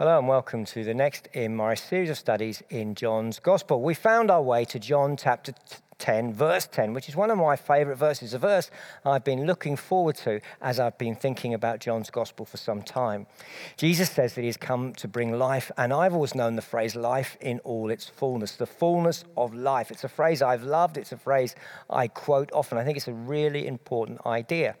Hello and welcome to the next in my series of studies in John's Gospel. We found our way to John chapter 10, verse 10, which is one of my favorite verses, a verse I've been looking forward to as I've been thinking about John's Gospel for some time. Jesus says that he's come to bring life, and I've always known the phrase life in all its fullness, the fullness of life. It's a phrase I've loved, it's a phrase I quote often. I think it's a really important idea.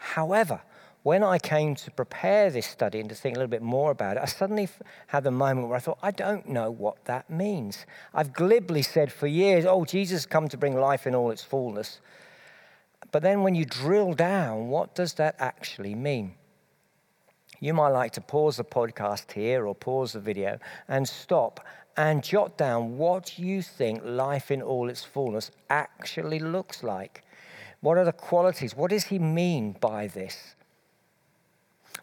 However, when I came to prepare this study and to think a little bit more about it, I suddenly had the moment where I thought, I don't know what that means. I've glibly said for years, oh, Jesus has come to bring life in all its fullness. But then when you drill down, what does that actually mean? You might like to pause the podcast here or pause the video and stop and jot down what you think life in all its fullness actually looks like. What are the qualities? What does he mean by this?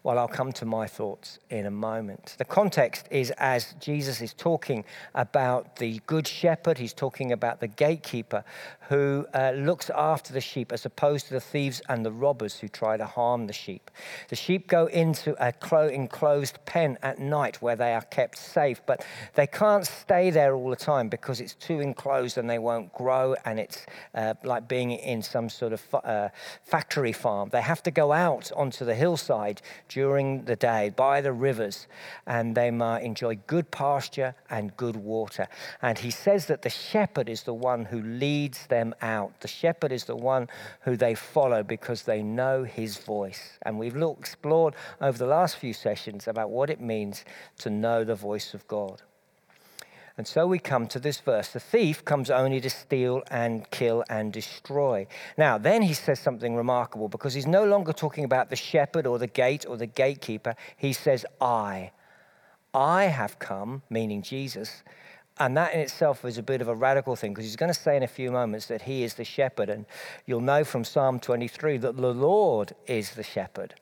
Well, I'll come to my thoughts in a moment. The context is as Jesus is talking about the good shepherd, he's talking about the gatekeeper who uh, looks after the sheep as opposed to the thieves and the robbers who try to harm the sheep. The sheep go into a clo- enclosed pen at night where they are kept safe, but they can't stay there all the time because it's too enclosed and they won't grow, and it's uh, like being in some sort of uh, factory farm. They have to go out onto the hillside during the day by the rivers, and they might enjoy good pasture and good water. And he says that the shepherd is the one who leads them out. The shepherd is the one who they follow because they know his voice. And we've looked, explored over the last few sessions about what it means to know the voice of God. And so we come to this verse the thief comes only to steal and kill and destroy. Now, then he says something remarkable because he's no longer talking about the shepherd or the gate or the gatekeeper. He says, I. I have come, meaning Jesus. And that in itself is a bit of a radical thing because he's going to say in a few moments that he is the shepherd. And you'll know from Psalm 23 that the Lord is the shepherd.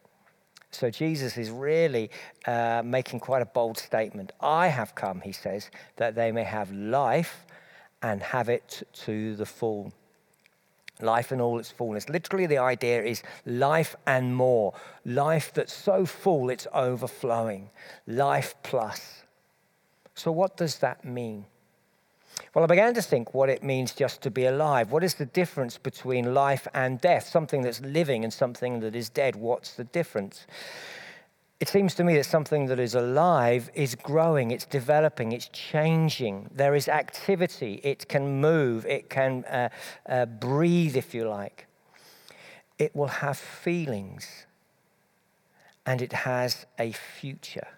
So Jesus is really uh, making quite a bold statement. I have come, he says, that they may have life and have it to the full. Life in all its fullness. Literally, the idea is life and more. Life that's so full it's overflowing. Life plus. So, what does that mean? Well, I began to think what it means just to be alive. What is the difference between life and death? Something that's living and something that is dead. What's the difference? It seems to me that something that is alive is growing, it's developing, it's changing. There is activity, it can move, it can uh, uh, breathe, if you like. It will have feelings, and it has a future.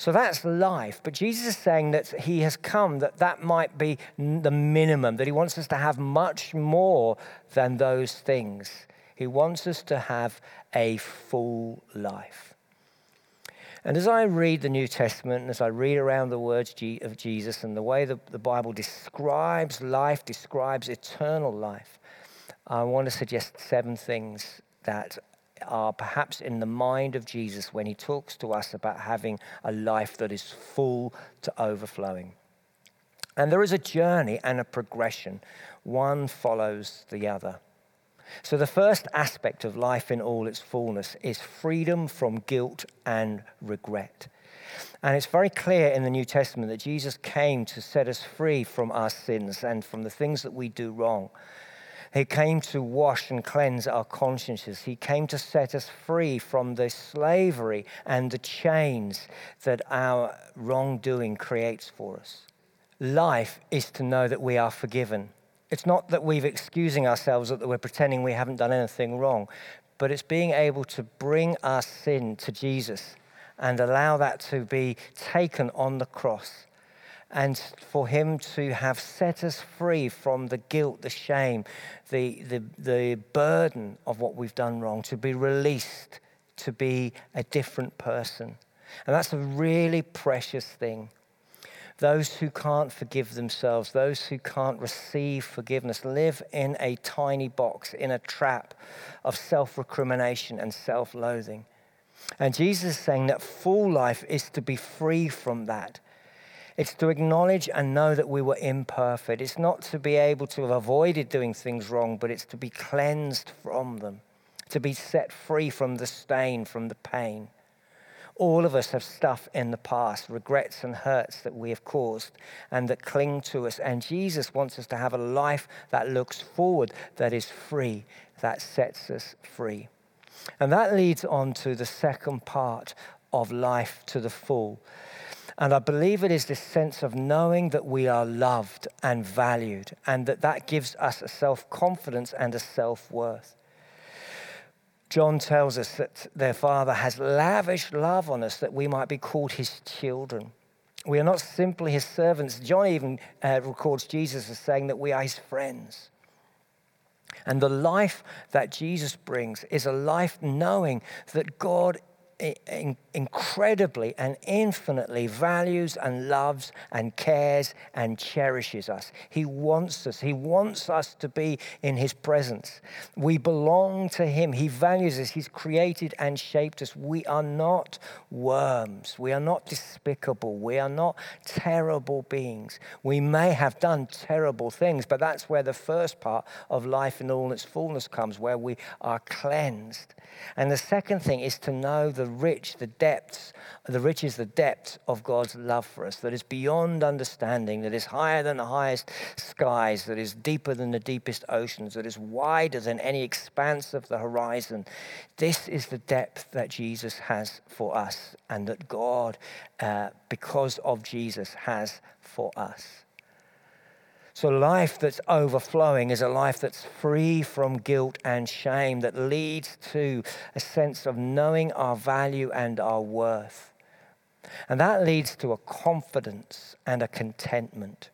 So that's life. But Jesus is saying that he has come that that might be the minimum, that he wants us to have much more than those things. He wants us to have a full life. And as I read the New Testament, and as I read around the words of Jesus and the way the, the Bible describes life, describes eternal life, I want to suggest seven things that are perhaps in the mind of Jesus when he talks to us about having a life that is full to overflowing. And there is a journey and a progression, one follows the other. So, the first aspect of life in all its fullness is freedom from guilt and regret. And it's very clear in the New Testament that Jesus came to set us free from our sins and from the things that we do wrong. He came to wash and cleanse our consciences. He came to set us free from the slavery and the chains that our wrongdoing creates for us. Life is to know that we are forgiven. It's not that we're excusing ourselves or that we're pretending we haven't done anything wrong, but it's being able to bring our sin to Jesus and allow that to be taken on the cross and for him to have set us free from the guilt, the shame, the, the, the burden of what we've done wrong, to be released, to be a different person. And that's a really precious thing. Those who can't forgive themselves, those who can't receive forgiveness, live in a tiny box, in a trap of self recrimination and self loathing. And Jesus is saying that full life is to be free from that it's to acknowledge and know that we were imperfect. It's not to be able to have avoided doing things wrong, but it's to be cleansed from them, to be set free from the stain, from the pain. All of us have stuff in the past, regrets and hurts that we have caused and that cling to us. And Jesus wants us to have a life that looks forward, that is free, that sets us free. And that leads on to the second part of life to the full. And I believe it is this sense of knowing that we are loved and valued, and that that gives us a self confidence and a self worth. John tells us that their Father has lavished love on us that we might be called his children. We are not simply his servants. John even uh, records Jesus as saying that we are his friends. And the life that Jesus brings is a life knowing that God incredibly and infinitely values and loves and cares and cherishes us. He wants us. He wants us to be in His presence. We belong to Him. He values us. He's created and shaped us. We are not worms. We are not despicable. We are not terrible beings. We may have done terrible things, but that's where the first part of life in all its fullness comes, where we are cleansed. And the second thing is to know the rich, the depths, the riches, the depths of God's love for us that is beyond understanding, that is higher than the highest skies, that is deeper than the deepest oceans, that is wider than any expanse of the horizon. This is the depth that Jesus has for us and that God, uh, because of Jesus, has for us. So, life that's overflowing is a life that's free from guilt and shame, that leads to a sense of knowing our value and our worth. And that leads to a confidence and a contentment.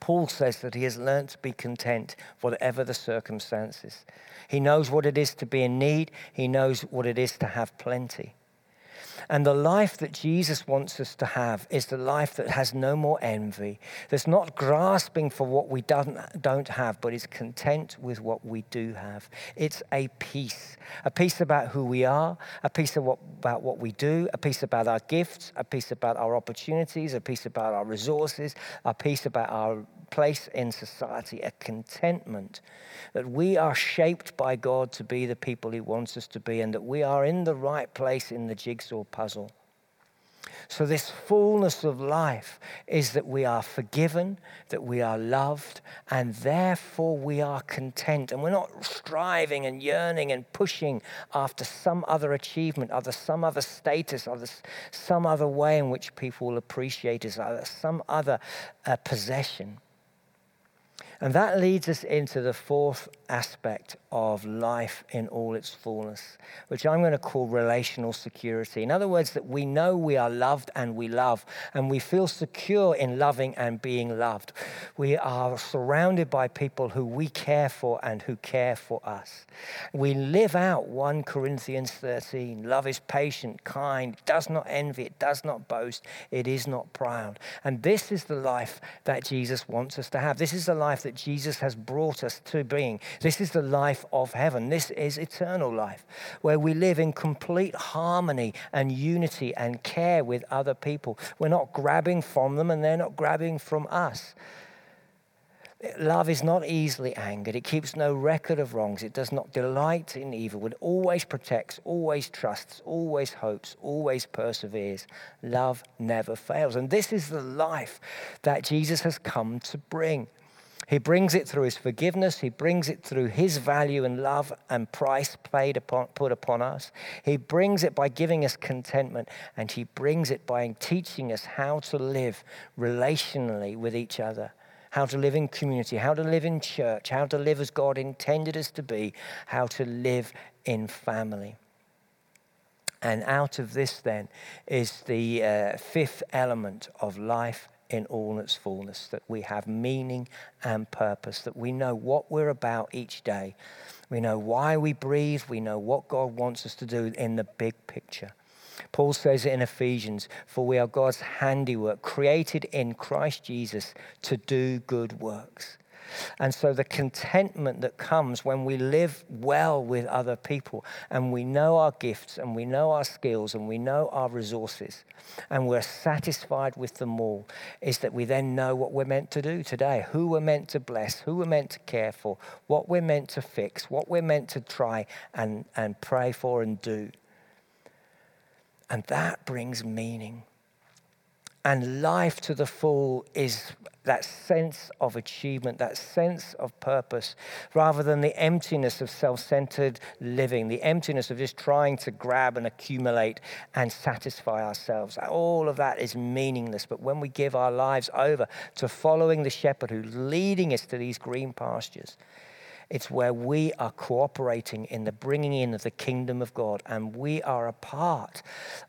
Paul says that he has learned to be content, whatever the circumstances. He knows what it is to be in need, he knows what it is to have plenty. And the life that Jesus wants us to have is the life that has no more envy, that's not grasping for what we don't, don't have, but is content with what we do have. It's a peace, a peace about who we are, a peace about what we do, a peace about our gifts, a peace about our opportunities, a peace about our resources, a peace about our place in society, a contentment that we are shaped by God to be the people He wants us to be, and that we are in the right place in the jigsaw puzzle. So, this fullness of life is that we are forgiven, that we are loved, and therefore we are content. And we're not striving and yearning and pushing after some other achievement, other some other status, other some other way in which people will appreciate us, other some other uh, possession. And that leads us into the fourth aspect of life in all its fullness, which I'm going to call relational security. In other words, that we know we are loved and we love, and we feel secure in loving and being loved. We are surrounded by people who we care for and who care for us. We live out 1 Corinthians 13 love is patient, kind, does not envy, it does not boast, it is not proud. And this is the life that Jesus wants us to have. This is the life that Jesus has brought us to being. This is the life of heaven. This is eternal life, where we live in complete harmony and unity and care with other people. We're not grabbing from them and they're not grabbing from us. Love is not easily angered. It keeps no record of wrongs. It does not delight in evil. It always protects, always trusts, always hopes, always perseveres. Love never fails. And this is the life that Jesus has come to bring. He brings it through his forgiveness. He brings it through his value and love and price paid upon, put upon us. He brings it by giving us contentment, and he brings it by teaching us how to live relationally with each other, how to live in community, how to live in church, how to live as God intended us to be, how to live in family. And out of this, then, is the uh, fifth element of life in all its fullness, that we have meaning and purpose, that we know what we're about each day. We know why we breathe, we know what God wants us to do in the big picture. Paul says it in Ephesians, For we are God's handiwork, created in Christ Jesus to do good works. And so the contentment that comes when we live well with other people and we know our gifts and we know our skills and we know our resources and we're satisfied with them all is that we then know what we're meant to do today, who we're meant to bless, who we're meant to care for, what we're meant to fix, what we're meant to try and, and pray for and do. And that brings meaning. And life to the full is that sense of achievement, that sense of purpose, rather than the emptiness of self centered living, the emptiness of just trying to grab and accumulate and satisfy ourselves. All of that is meaningless. But when we give our lives over to following the shepherd who's leading us to these green pastures, it's where we are cooperating in the bringing in of the kingdom of God, and we are a part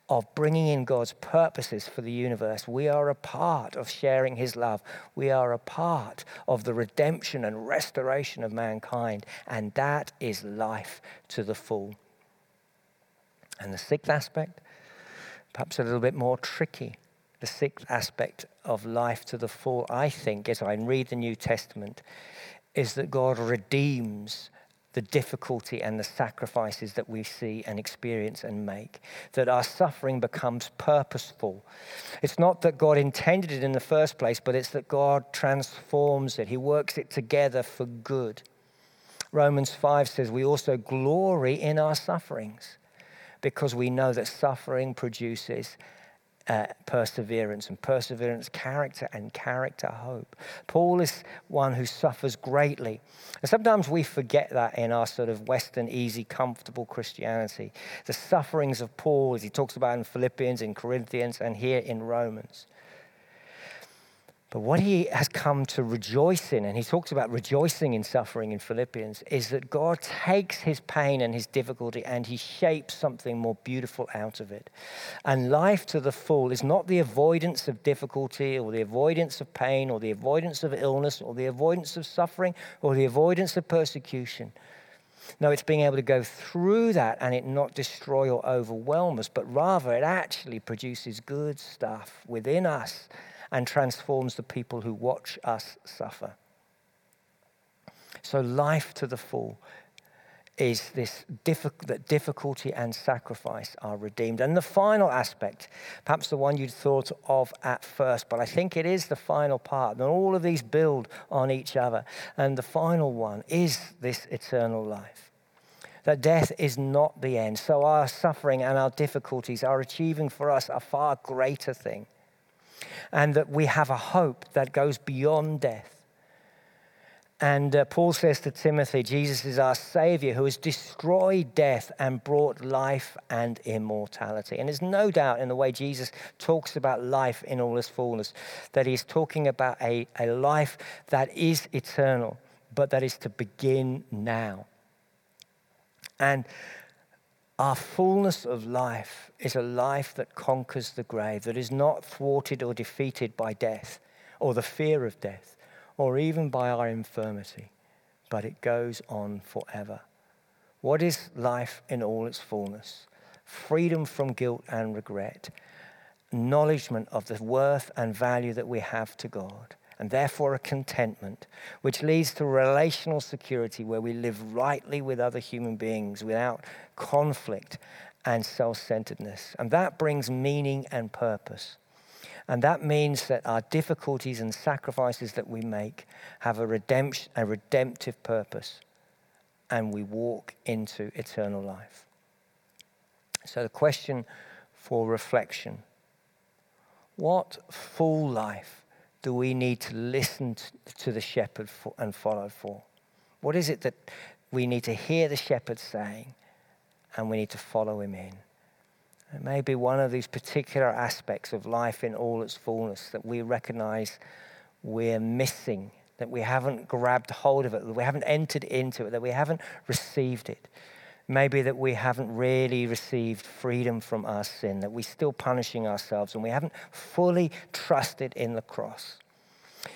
of bringing in God's purposes for the universe. We are a part of sharing His love. We are a part of the redemption and restoration of mankind, and that is life to the full. And the sixth aspect, perhaps a little bit more tricky, the sixth aspect of life to the full, I think, as I read the New Testament, is that God redeems the difficulty and the sacrifices that we see and experience and make. That our suffering becomes purposeful. It's not that God intended it in the first place, but it's that God transforms it. He works it together for good. Romans 5 says we also glory in our sufferings because we know that suffering produces uh, perseverance, and perseverance, character, and character, hope. Paul is one who suffers greatly. And sometimes we forget that in our sort of Western, easy, comfortable Christianity. The sufferings of Paul, as he talks about in Philippians, in Corinthians, and here in Romans. But what he has come to rejoice in, and he talks about rejoicing in suffering in Philippians, is that God takes his pain and his difficulty and he shapes something more beautiful out of it. And life to the full is not the avoidance of difficulty or the avoidance of pain or the avoidance of illness or the avoidance of suffering or the avoidance of persecution. No, it's being able to go through that and it not destroy or overwhelm us, but rather it actually produces good stuff within us and transforms the people who watch us suffer. So, life to the full is this that difficulty and sacrifice are redeemed. And the final aspect, perhaps the one you'd thought of at first, but I think it is the final part. And all of these build on each other. And the final one is this eternal life. That death is not the end. So our suffering and our difficulties are achieving for us a far greater thing and that we have a hope that goes beyond death. And uh, Paul says to Timothy, Jesus is our Savior who has destroyed death and brought life and immortality. And there's no doubt in the way Jesus talks about life in all its fullness that he's talking about a, a life that is eternal, but that is to begin now. And our fullness of life is a life that conquers the grave, that is not thwarted or defeated by death or the fear of death or even by our infirmity, but it goes on forever. What is life in all its fullness? Freedom from guilt and regret, acknowledgement of the worth and value that we have to God and therefore a contentment, which leads to relational security where we live rightly with other human beings without conflict and self centeredness. And that brings meaning and purpose. And that means that our difficulties and sacrifices that we make have a, redemption, a redemptive purpose, and we walk into eternal life. So, the question for reflection what full life do we need to listen to the shepherd and follow for? What is it that we need to hear the shepherd saying and we need to follow him in? It may be one of these particular aspects of life in all its fullness that we recognize we're missing, that we haven't grabbed hold of it, that we haven't entered into it, that we haven't received it. Maybe that we haven't really received freedom from our sin, that we're still punishing ourselves and we haven't fully trusted in the cross.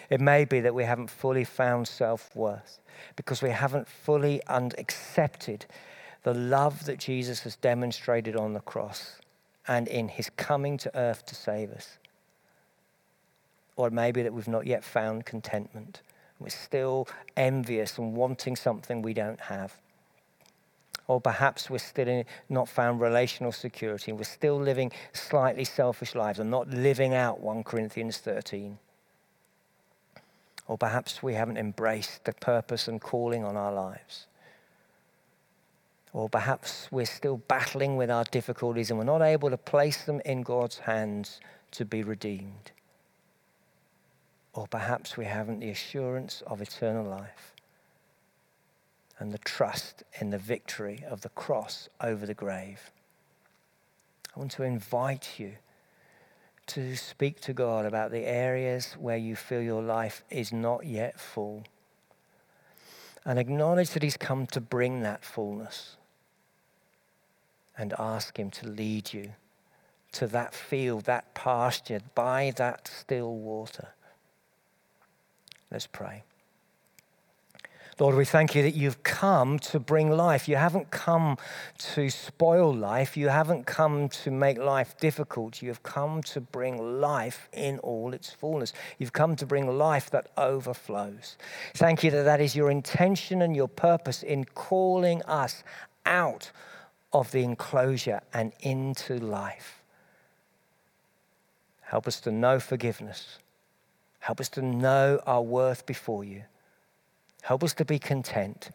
It may be that we haven't fully found self worth because we haven't fully and accepted the love that Jesus has demonstrated on the cross and in his coming to earth to save us. Or it may be that we've not yet found contentment. We're still envious and wanting something we don't have. Or perhaps we're still not found relational security and we're still living slightly selfish lives and not living out 1 Corinthians 13. Or perhaps we haven't embraced the purpose and calling on our lives. Or perhaps we're still battling with our difficulties and we're not able to place them in God's hands to be redeemed. Or perhaps we haven't the assurance of eternal life and the trust in the victory of the cross over the grave. I want to invite you to speak to God about the areas where you feel your life is not yet full. And acknowledge that He's come to bring that fullness. And ask Him to lead you to that field, that pasture, by that still water. Let's pray. Lord, we thank you that you've come to bring life. You haven't come to spoil life. You haven't come to make life difficult. You have come to bring life in all its fullness. You've come to bring life that overflows. Thank you that that is your intention and your purpose in calling us out of the enclosure and into life. Help us to know forgiveness. Help us to know our worth before you. Help us to be content.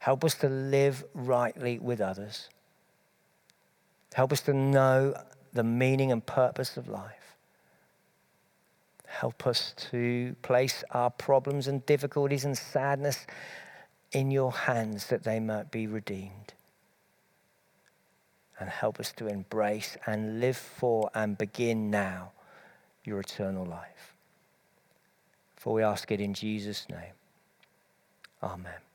Help us to live rightly with others. Help us to know the meaning and purpose of life. Help us to place our problems and difficulties and sadness in your hands that they might be redeemed. And help us to embrace and live for and begin now your eternal life. For we ask it in Jesus' name. Amen.